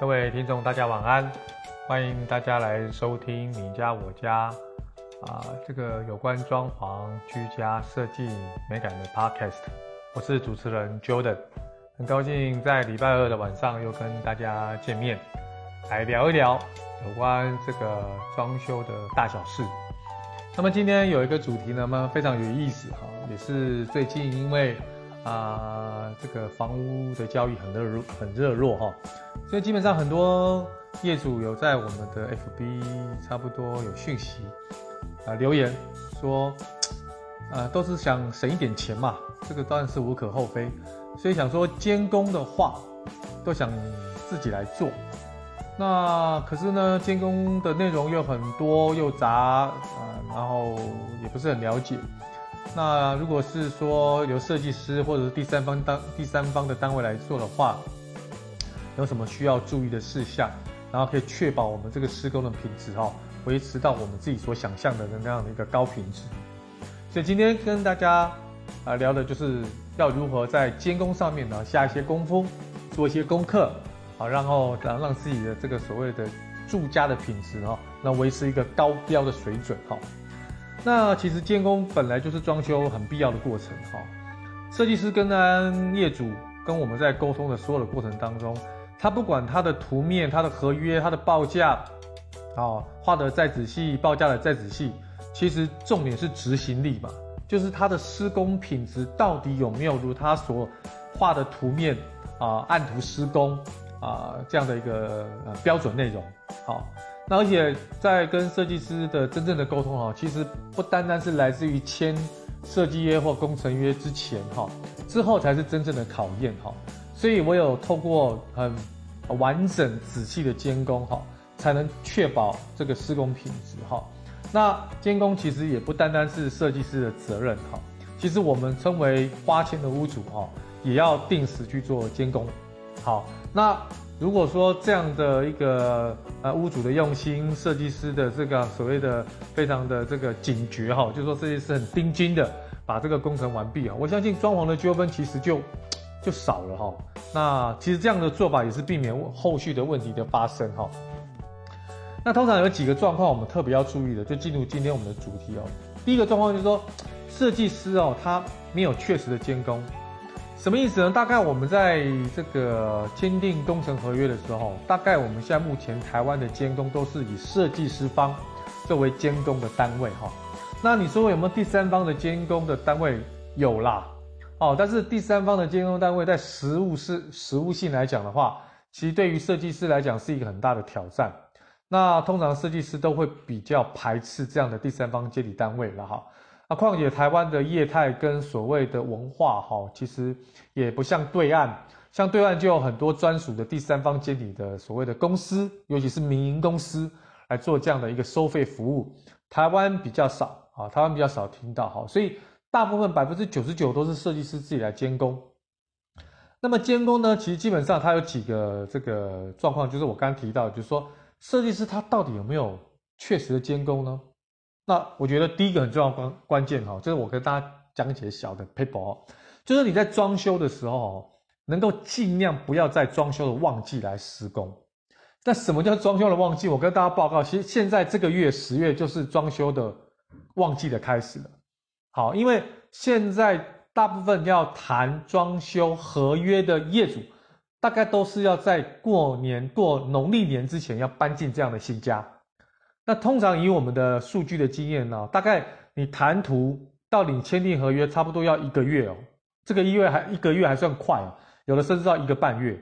各位听众，大家晚安，欢迎大家来收听你家我家啊，这个有关装潢、居家设计美感的 Podcast。我是主持人 Jordan，很高兴在礼拜二的晚上又跟大家见面，来聊一聊有关这个装修的大小事。那么今天有一个主题呢，嘛非常有意思哈，也是最近因为。啊，这个房屋的交易很热，很热络哈，所以基本上很多业主有在我们的 FB 差不多有讯息啊留言说，啊都是想省一点钱嘛，这个当然是无可厚非，所以想说监工的话都想自己来做，那可是呢监工的内容又很多又杂啊，然后也不是很了解。那如果是说由设计师或者是第三方当第三方的单位来做的话，有什么需要注意的事项，然后可以确保我们这个施工的品质哈，维持到我们自己所想象的那样的一个高品质。所以今天跟大家啊聊的就是要如何在监工上面呢下一些功夫，做一些功课，好，然后让让自己的这个所谓的住家的品质哈，能维持一个高标的水准哈。那其实监工本来就是装修很必要的过程哈，设计师跟咱业主跟我们在沟通的所有的过程当中，他不管他的图面、他的合约、他的报价，啊画的再仔细，报价的再仔细，其实重点是执行力嘛，就是他的施工品质到底有没有如他所画的图面啊按图施工啊这样的一个呃标准内容好。那而且在跟设计师的真正的沟通哈，其实不单单是来自于签设计约或工程约之前哈，之后才是真正的考验哈。所以我有透过很完整仔细的监工哈，才能确保这个施工品质哈。那监工其实也不单单是设计师的责任哈，其实我们称为花钱的屋主哈，也要定时去做监工。好，那。如果说这样的一个呃屋主的用心，设计师的这个所谓的非常的这个警觉哈，就说设计师很盯紧的把这个工程完毕啊，我相信装潢的纠纷其实就 就少了哈。那其实这样的做法也是避免后续的问题的发生哈。那通常有几个状况我们特别要注意的，就进入今天我们的主题哦。第一个状况就是说，设计师哦他没有确实的监工。什么意思呢？大概我们在这个签订工程合约的时候，大概我们现在目前台湾的监工都是以设计师方作为监工的单位哈。那你说有没有第三方的监工的单位？有啦，哦，但是第三方的监工单位在实务是实务性来讲的话，其实对于设计师来讲是一个很大的挑战。那通常设计师都会比较排斥这样的第三方监理单位了哈。那况且台湾的业态跟所谓的文化哈，其实也不像对岸，像对岸就有很多专属的第三方监理的所谓的公司，尤其是民营公司来做这样的一个收费服务。台湾比较少啊，台湾比较少听到哈，所以大部分百分之九十九都是设计师自己来监工。那么监工呢，其实基本上它有几个这个状况，就是我刚刚提到，就是说设计师他到底有没有确实的监工呢？那我觉得第一个很重要关关键哈，就是我跟大家讲解小的 paper，就是你在装修的时候，能够尽量不要在装修的旺季来施工。那什么叫装修的旺季？我跟大家报告，其实现在这个月十月就是装修的旺季的开始了。好，因为现在大部分要谈装修合约的业主，大概都是要在过年过农历年之前要搬进这样的新家。那通常以我们的数据的经验呢，大概你谈图到你签订合约，差不多要一个月哦。这个一月还一个月还算快哦，有的甚至到一个半月。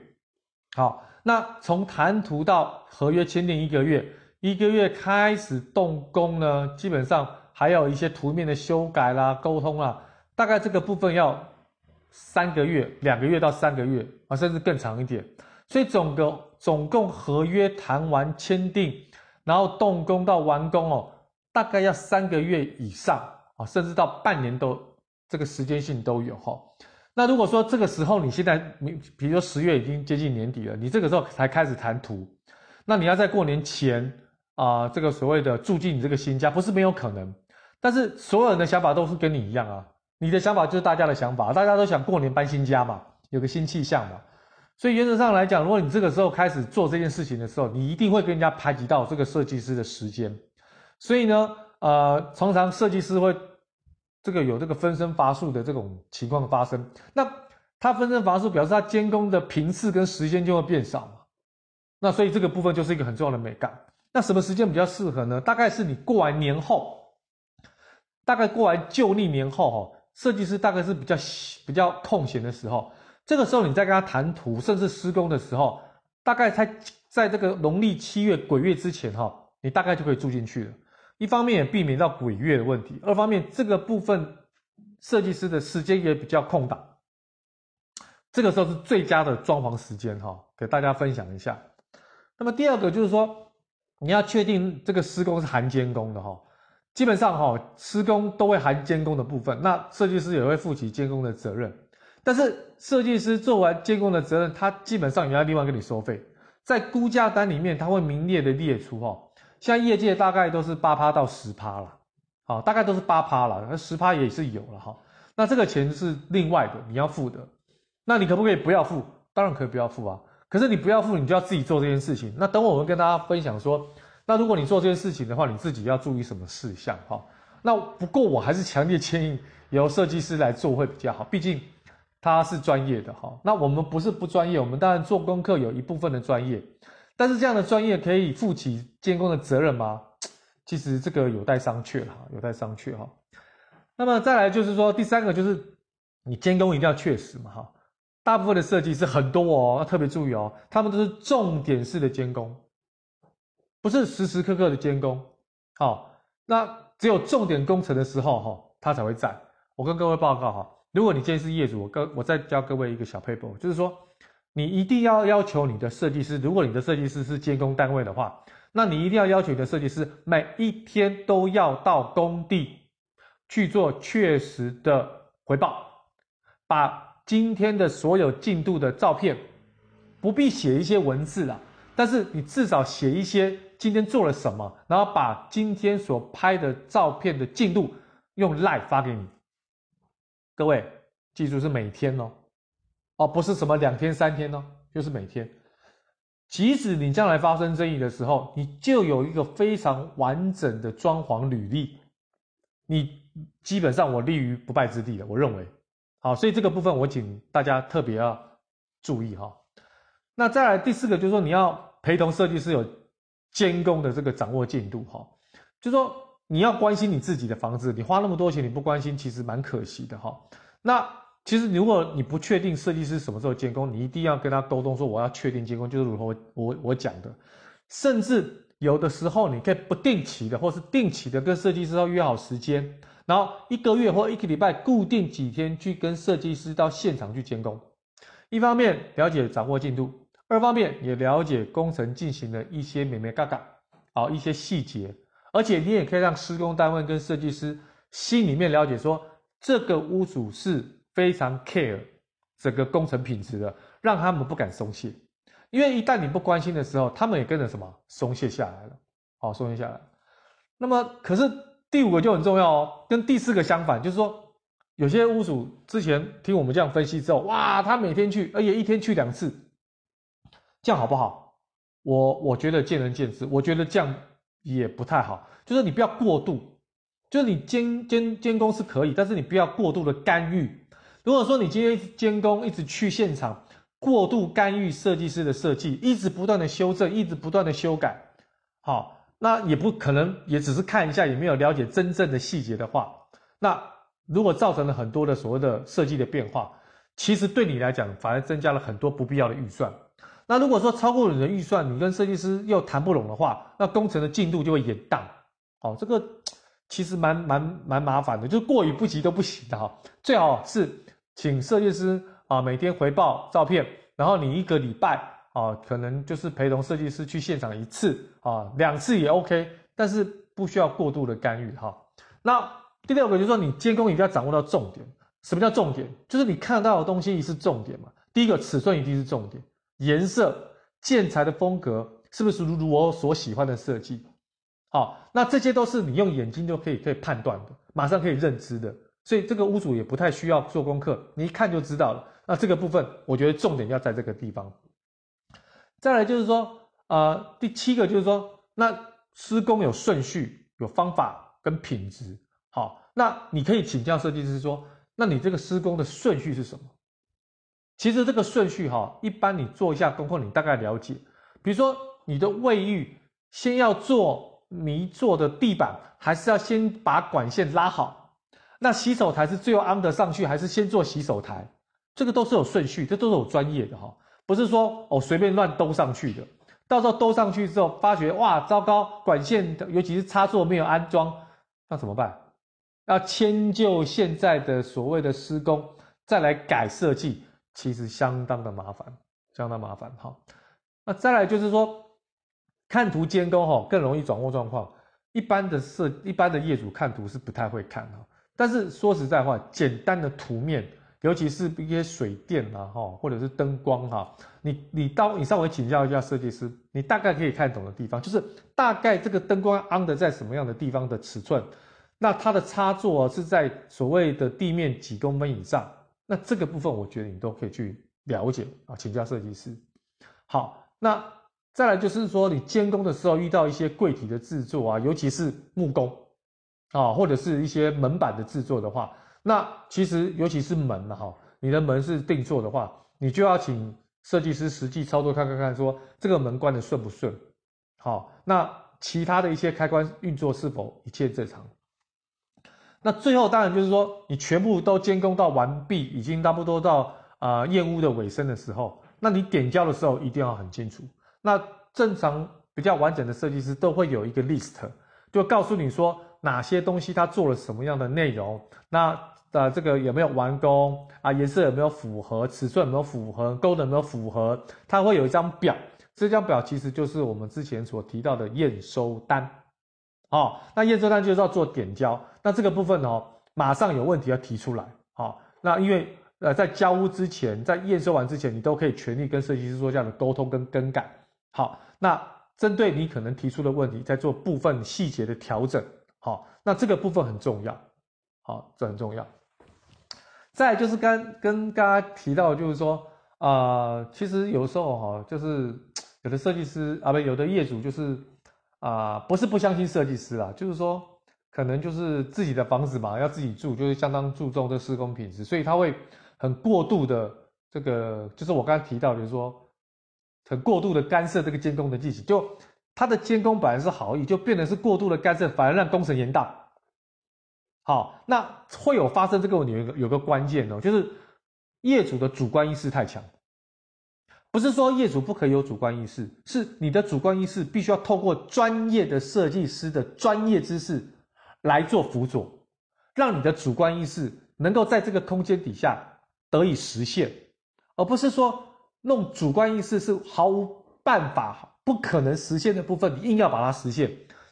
好，那从谈图到合约签订一个月，一个月开始动工呢，基本上还有一些图面的修改啦、沟通啦，大概这个部分要三个月、两个月到三个月啊，甚至更长一点。所以总个总共合约谈完签订。然后动工到完工哦，大概要三个月以上啊，甚至到半年都这个时间性都有哈。那如果说这个时候你现在，你比如说十月已经接近年底了，你这个时候才开始谈图，那你要在过年前啊、呃，这个所谓的住进你这个新家不是没有可能，但是所有人的想法都是跟你一样啊，你的想法就是大家的想法，大家都想过年搬新家嘛，有个新气象嘛。所以原则上来讲，如果你这个时候开始做这件事情的时候，你一定会跟人家排挤到这个设计师的时间。所以呢，呃，通常设计师会这个有这个分身乏术的这种情况发生。那他分身乏术，表示他监工的频次跟时间就会变少嘛。那所以这个部分就是一个很重要的美感。那什么时间比较适合呢？大概是你过完年后，大概过完旧历年后哈，设计师大概是比较比较空闲的时候。这个时候你再跟他谈图，甚至施工的时候，大概在在这个农历七月鬼月之前哈，你大概就可以住进去了。一方面也避免到鬼月的问题，二方面这个部分设计师的时间也比较空档。这个时候是最佳的装潢时间哈，给大家分享一下。那么第二个就是说，你要确定这个施工是含监工的哈，基本上哈施工都会含监工的部分，那设计师也会负起监工的责任。但是设计师做完监工的责任，他基本上也要另外跟你收费，在估价单里面他会明列的列出哈，像业界大概都是八趴到十趴了，好，大概都是八趴了，那十趴也是有了哈，那这个钱是另外的，你要付的，那你可不可以不要付？当然可以不要付啊，可是你不要付，你就要自己做这件事情。那等我们跟大家分享说，那如果你做这件事情的话，你自己要注意什么事项哈？那不过我还是强烈建议由设计师来做会比较好，毕竟。他是专业的哈，那我们不是不专业，我们当然做功课有一部分的专业，但是这样的专业可以负起监工的责任吗？其实这个有待商榷哈，有待商榷哈。那么再来就是说，第三个就是你监工一定要确实嘛哈。大部分的设计师很多哦，要特别注意哦，他们都是重点式的监工，不是时时刻刻的监工。好，那只有重点工程的时候哈，他才会在。我跟各位报告哈。如果你今天是业主，我跟我再教各位一个小 paper，，就是说，你一定要要求你的设计师，如果你的设计师是监工单位的话，那你一定要要求你的设计师每一天都要到工地去做确实的回报，把今天的所有进度的照片，不必写一些文字啦，但是你至少写一些今天做了什么，然后把今天所拍的照片的进度用 Line 发给你。各位记住是每天哦，哦不是什么两天三天哦，就是每天。即使你将来发生争议的时候，你就有一个非常完整的装潢履历，你基本上我立于不败之地了。我认为，好，所以这个部分我请大家特别要注意哈。那再来第四个就是说，你要陪同设计师有监工的这个掌握进度哈，就说。你要关心你自己的房子，你花那么多钱你不关心，其实蛮可惜的哈。那其实如果你不确定设计师什么时候监工，你一定要跟他沟通说我要确定监工，就是如何我我我讲的。甚至有的时候你可以不定期的，或是定期的跟设计师要约好时间，然后一个月或一个礼拜固定几天去跟设计师到现场去监工。一方面了解掌握进度，二方面也了解工程进行的一些眉眉嘎嘎，好一些细节。而且你也可以让施工单位跟设计师心里面了解说，这个屋主是非常 care 整个工程品质的，让他们不敢松懈。因为一旦你不关心的时候，他们也跟着什么松懈下来了。好，松懈下来。那么，可是第五个就很重要哦，跟第四个相反，就是说，有些屋主之前听我们这样分析之后，哇，他每天去，而且一天去两次，这样好不好？我我觉得见仁见智，我觉得这样。也不太好，就是你不要过度，就是你监监监工是可以，但是你不要过度的干预。如果说你今天监工一直去现场，过度干预设计师的设计，一直不断的修正，一直不断的修改，好，那也不可能，也只是看一下，也没有了解真正的细节的话，那如果造成了很多的所谓的设计的变化，其实对你来讲反而增加了很多不必要的预算。那如果说超过你的预算，你跟设计师又谈不拢的话，那工程的进度就会延宕。哦，这个其实蛮蛮蛮麻烦的，就是过于不及都不行的哈。最好是请设计师啊每天回报照片，然后你一个礼拜啊可能就是陪同设计师去现场一次啊，两次也 OK，但是不需要过度的干预哈。那第六个就是说，你监工一定要掌握到重点。什么叫重点？就是你看得到的东西一定是重点嘛。第一个尺寸一定是重点。颜色、建材的风格是不是如如我所喜欢的设计？好，那这些都是你用眼睛就可以可以判断的，马上可以认知的。所以这个屋主也不太需要做功课，你一看就知道了。那这个部分我觉得重点要在这个地方。再来就是说，呃，第七个就是说，那施工有顺序、有方法跟品质。好，那你可以请教设计师说，那你这个施工的顺序是什么？其实这个顺序哈，一般你做一下功课，你大概了解。比如说你的卫浴，先要做泥做的地板，还是要先把管线拉好？那洗手台是最后安得上去，还是先做洗手台？这个都是有顺序，这都是有专业的哈，不是说哦随便乱兜上去的。到时候兜上去之后，发觉哇糟糕，管线尤其是插座没有安装，那怎么办？要迁就现在的所谓的施工，再来改设计。其实相当的麻烦，相当麻烦哈。那再来就是说，看图监工哈，更容易掌握状况。一般的设，一般的业主看图是不太会看哈。但是说实在话，简单的图面，尤其是一些水电啊哈，或者是灯光哈，你你到你稍微请教一下设计师，你大概可以看懂的地方，就是大概这个灯光安的在什么样的地方的尺寸，那它的插座是在所谓的地面几公分以上。那这个部分，我觉得你都可以去了解啊，请教设计师。好，那再来就是说，你监工的时候遇到一些柜体的制作啊，尤其是木工啊，或者是一些门板的制作的话，那其实尤其是门哈，你的门是定做的话，你就要请设计师实际操作看看看，说这个门关的顺不顺？好，那其他的一些开关运作是否一切正常？那最后当然就是说，你全部都监工到完毕，已经差不多到啊验屋的尾声的时候，那你点交的时候一定要很清楚。那正常比较完整的设计师都会有一个 list，就告诉你说哪些东西他做了什么样的内容，那呃这个有没有完工啊，颜色有没有符合，尺寸有没有符合，勾的有没有符合，它会有一张表，这张表其实就是我们之前所提到的验收单。哦，那验收单就是要做点交，那这个部分哦，马上有问题要提出来。好、哦，那因为呃，在交屋之前，在验收完之前，你都可以全力跟设计师做这样的沟通跟更改。好，那针对你可能提出的问题，再做部分细节的调整。好，那这个部分很重要。好，这很重要。再就是刚跟刚刚提到，就是说、呃，其实有时候哈，就是 有的设计师啊，不，有的业主就是。啊、不是不相信设计师啦，就是说，可能就是自己的房子嘛，要自己住，就是相当注重这施工品质，所以他会很过度的这个，就是我刚才提到，就是说，很过度的干涉这个监工的进行，就他的监工本来是好意，就变成是过度的干涉，反而让工程延宕。好，那会有发生这个问题，有个有个关键哦，就是业主的主观意识太强。不是说业主不可以有主观意识，是你的主观意识必须要透过专业的设计师的专业知识来做辅佐，让你的主观意识能够在这个空间底下得以实现，而不是说弄主观意识是毫无办法、不可能实现的部分，你硬要把它实现，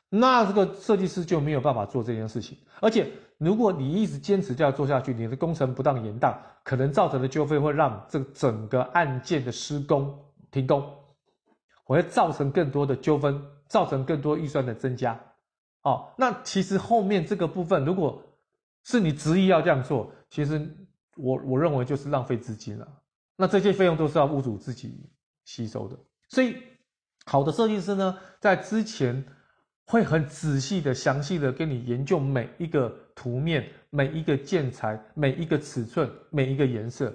那这个设计师就没有办法做这件事情，而且。如果你一直坚持这样做下去，你的工程不当延宕，可能造成的纠纷会让这整个案件的施工停工，我会造成更多的纠纷，造成更多预算的增加。哦，那其实后面这个部分，如果是你执意要这样做，其实我我认为就是浪费资金了。那这些费用都是要屋主自己吸收的。所以，好的设计师呢，在之前。会很仔细的、详细的跟你研究每一个图面、每一个建材、每一个尺寸、每一个颜色。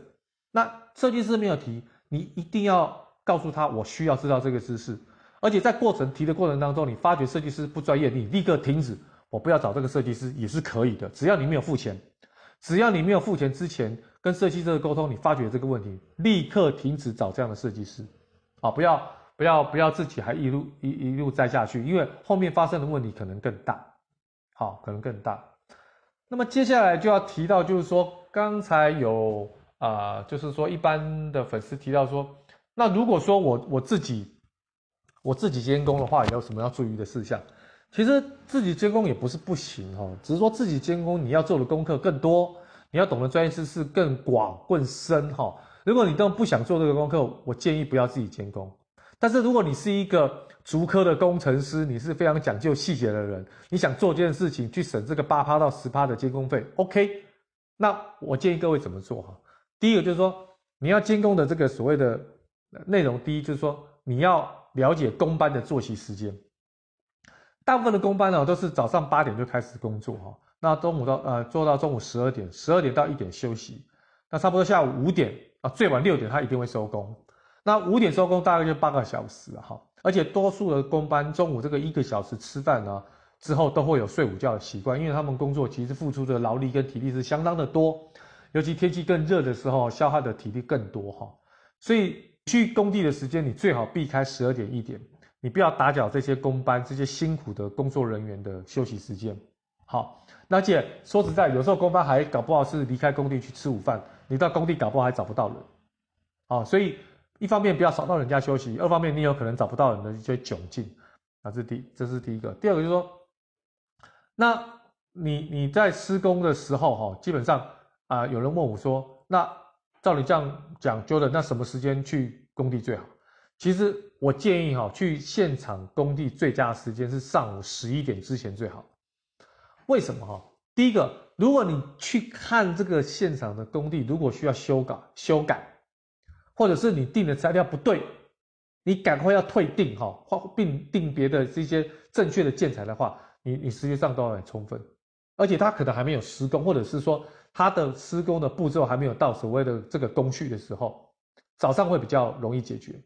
那设计师没有提，你一定要告诉他，我需要知道这个知识。而且在过程提的过程当中，你发觉设计师不专业，你立刻停止，我不要找这个设计师也是可以的，只要你没有付钱。只要你没有付钱之前跟设计师的沟通，你发觉这个问题，立刻停止找这样的设计师，啊，不要。不要不要自己还一路一一路栽下去，因为后面发生的问题可能更大，好，可能更大。那么接下来就要提到，就是说刚才有啊、就是说一般的粉丝提到说，那如果说我我自己我自己监工的话，有什么要注意的事项？其实自己监工也不是不行哈，只是说自己监工你要做的功课更多，你要懂得专业知识更广更深哈。如果你都不想做这个功课，我建议不要自己监工。但是如果你是一个足科的工程师，你是非常讲究细节的人，你想做这件事情去省这个八趴到十趴的监工费，OK？那我建议各位怎么做哈？第一个就是说，你要监工的这个所谓的内容，第一就是说你要了解工班的作息时间。大部分的工班呢，都是早上八点就开始工作哈，那中午到呃做到中午十二点，十二点到一点休息，那差不多下午五点啊，最晚六点他一定会收工。那五点收工大概就八个小时哈，而且多数的工班中午这个一个小时吃饭呢之后都会有睡午觉的习惯，因为他们工作其实付出的劳力跟体力是相当的多，尤其天气更热的时候，消耗的体力更多哈。所以去工地的时间，你最好避开十二点一点，你不要打搅这些工班这些辛苦的工作人员的休息时间。好，而且说实在，有时候工班还搞不好是离开工地去吃午饭，你到工地搞不好还找不到人。啊，所以一方面不要扫到人家休息，二方面你有可能找不到人的一些窘境。啊，这第这是第一个，第二个就是说。那你你在施工的时候哈，基本上啊，有人问我说，那照你这样讲究的，那什么时间去工地最好？其实我建议哈，去现场工地最佳时间是上午十一点之前最好。为什么哈？第一个，如果你去看这个现场的工地，如果需要修改修改，或者是你订的材料不对，你赶快要退订哈，或并订别的这些正确的建材的话。你你实际上都很充分，而且他可能还没有施工，或者是说他的施工的步骤还没有到所谓的这个工序的时候，早上会比较容易解决，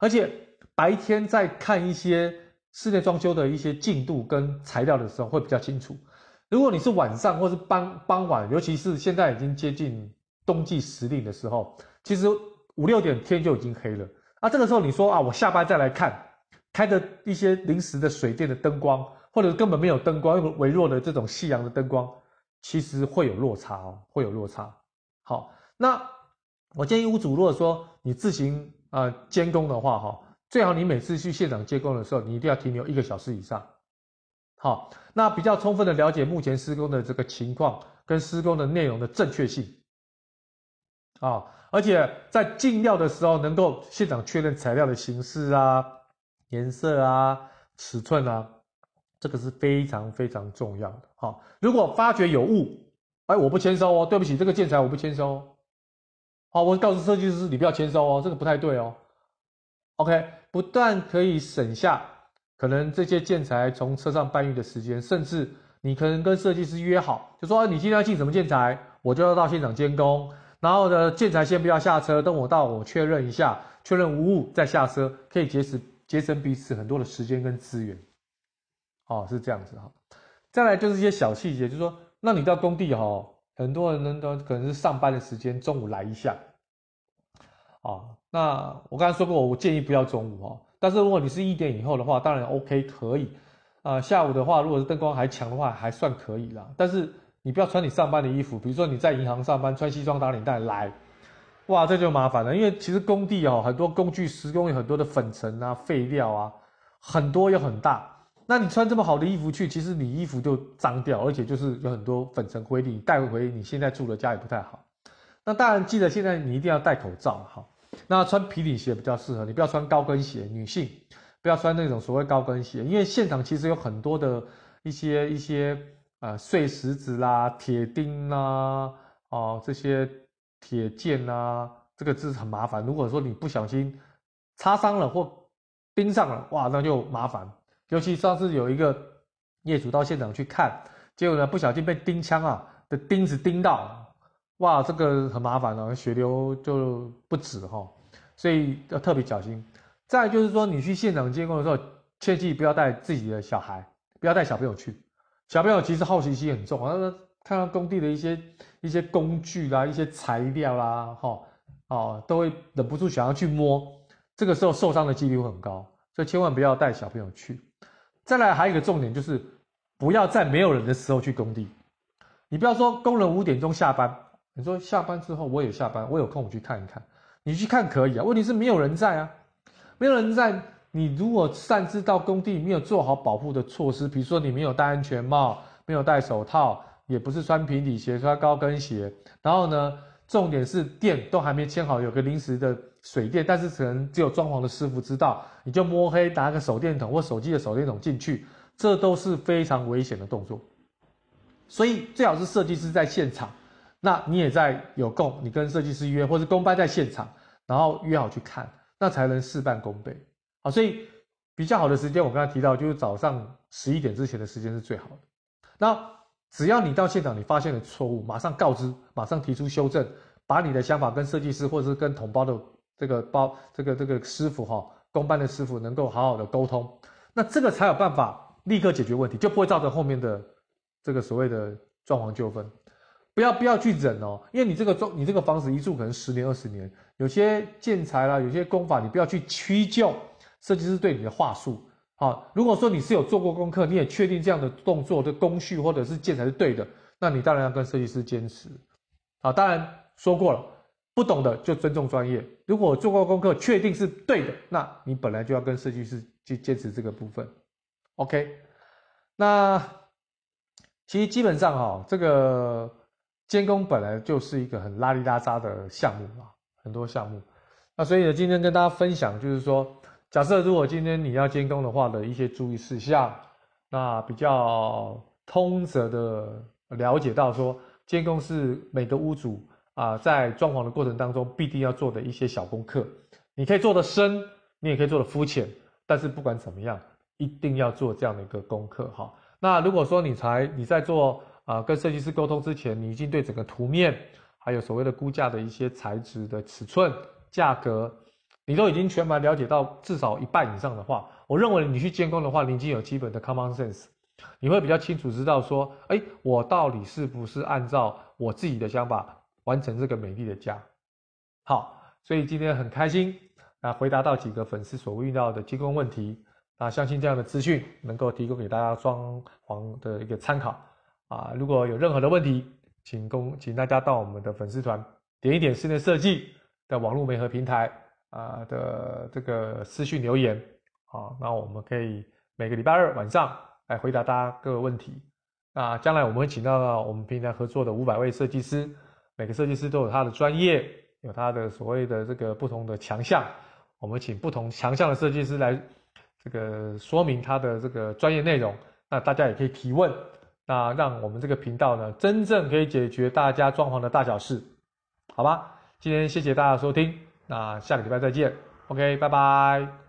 而且白天在看一些室内装修的一些进度跟材料的时候会比较清楚。如果你是晚上或是傍傍晚，尤其是现在已经接近冬季时令的时候，其实五六点天就已经黑了。那这个时候你说啊，我下班再来看，开着一些临时的水电的灯光。或者根本没有灯光，用微弱的这种夕阳的灯光，其实会有落差哦，会有落差。好，那我建议屋主，如果说你自行呃监工的话，哈，最好你每次去现场监工的时候，你一定要停留一个小时以上。好，那比较充分的了解目前施工的这个情况跟施工的内容的正确性。啊，而且在进料的时候，能够现场确认材料的形式啊、颜色啊、尺寸啊。这个是非常非常重要的。好，如果发觉有误，哎，我不签收哦，对不起，这个建材我不签收。好，我告诉设计师，你不要签收哦，这个不太对哦。OK，不但可以省下可能这些建材从车上搬运的时间，甚至你可能跟设计师约好，就说你今天要进什么建材，我就要到现场监工，然后呢，建材先不要下车，等我到我确认一下，确认无误再下车，可以节省节省彼此很多的时间跟资源。哦，是这样子哈。再来就是一些小细节，就是说，那你到工地哈，很多人呢都可能是上班的时间，中午来一下。啊，那我刚才说过，我建议不要中午哈。但是如果你是一点以后的话，当然 OK 可以。啊，下午的话，如果是灯光还强的话，还算可以啦。但是你不要穿你上班的衣服，比如说你在银行上班，穿西装打领带来，哇，这就麻烦了。因为其实工地哦，很多工具施工有很多的粉尘啊、废料啊，很多又很大。那你穿这么好的衣服去，其实你衣服就脏掉，而且就是有很多粉尘灰粒，你带回你现在住的家也不太好。那当然记得现在你一定要戴口罩哈。那穿平底鞋比较适合，你不要穿高跟鞋，女性不要穿那种所谓高跟鞋，因为现场其实有很多的一些一些呃碎石子啦、铁钉啦、哦这些铁件啊，这个是很麻烦。如果说你不小心擦伤了或钉上了，哇，那就麻烦。尤其上次有一个业主到现场去看，结果呢不小心被钉枪啊的钉子钉到，哇，这个很麻烦了，血流就不止哈，所以要特别小心。再就是说，你去现场监工的时候，切记不要带自己的小孩，不要带小朋友去。小朋友其实好奇心很重，他看到工地的一些一些工具啦、一些材料啦，哈，哦，都会忍不住想要去摸，这个时候受伤的几率会很高，所以千万不要带小朋友去。再来还有一个重点就是，不要在没有人的时候去工地。你不要说工人五点钟下班，你说下班之后我也下班，我有空我去看一看。你去看可以啊，问题是没有人在啊，没有人在。你如果擅自到工地没有做好保护的措施，比如说你没有戴安全帽，没有戴手套，也不是穿平底鞋，穿高跟鞋，然后呢，重点是电都还没牵好，有个临时的。水电，但是可能只有装潢的师傅知道，你就摸黑拿个手电筒或手机的手电筒进去，这都是非常危险的动作。所以最好是设计师在现场，那你也在有空，你跟设计师约，或是工班在现场，然后约好去看，那才能事半功倍。啊，所以比较好的时间，我刚才提到就是早上十一点之前的时间是最好的。那只要你到现场，你发现了错误，马上告知，马上提出修正，把你的想法跟设计师或者是跟统包的这个包这个这个师傅哈，工班的师傅能够好好的沟通，那这个才有办法立刻解决问题，就不会造成后面的这个所谓的装潢纠纷。不要不要去忍哦，因为你这个装你这个房子一住可能十年二十年，有些建材啦，有些工法，你不要去屈就设计师对你的话术。好，如果说你是有做过功课，你也确定这样的动作的工序或者是建材是对的，那你当然要跟设计师坚持。好，当然说过了，不懂的就尊重专业。如果做过功课确定是对的，那你本来就要跟设计师去坚持这个部分。OK，那其实基本上哈，这个。监工本来就是一个很拉里拉杂的项目嘛，很多项目。那所以呢，今天跟大家分享就是说，假设如果今天你要监工的话的一些注意事项，那比较通则的了解到说，监工是每个屋主啊在装潢的过程当中必定要做的一些小功课。你可以做的深，你也可以做的肤浅，但是不管怎么样，一定要做这样的一个功课哈。那如果说你才你在做。啊，跟设计师沟通之前，你已经对整个图面，还有所谓的估价的一些材质的尺寸、价格，你都已经全盘了解到至少一半以上的话，我认为你去监工的话，你已经有基本的 common sense，你会比较清楚知道说，哎，我到底是不是按照我自己的想法完成这个美丽的家？好，所以今天很开心啊，回答到几个粉丝所遇到的监工问题，啊，相信这样的资讯能够提供给大家装潢的一个参考。啊，如果有任何的问题，请公请大家到我们的粉丝团点一点室内设计的网络媒合平台啊的这个私讯留言，好，那我们可以每个礼拜二晚上来回答大家各个问题。那将来我们会请到我们平台合作的五百位设计师，每个设计师都有他的专业，有他的所谓的这个不同的强项，我们请不同强项的设计师来这个说明他的这个专业内容，那大家也可以提问。那让我们这个频道呢，真正可以解决大家装潢的大小事，好吧？今天谢谢大家收听，那下个礼拜再见，OK，拜拜。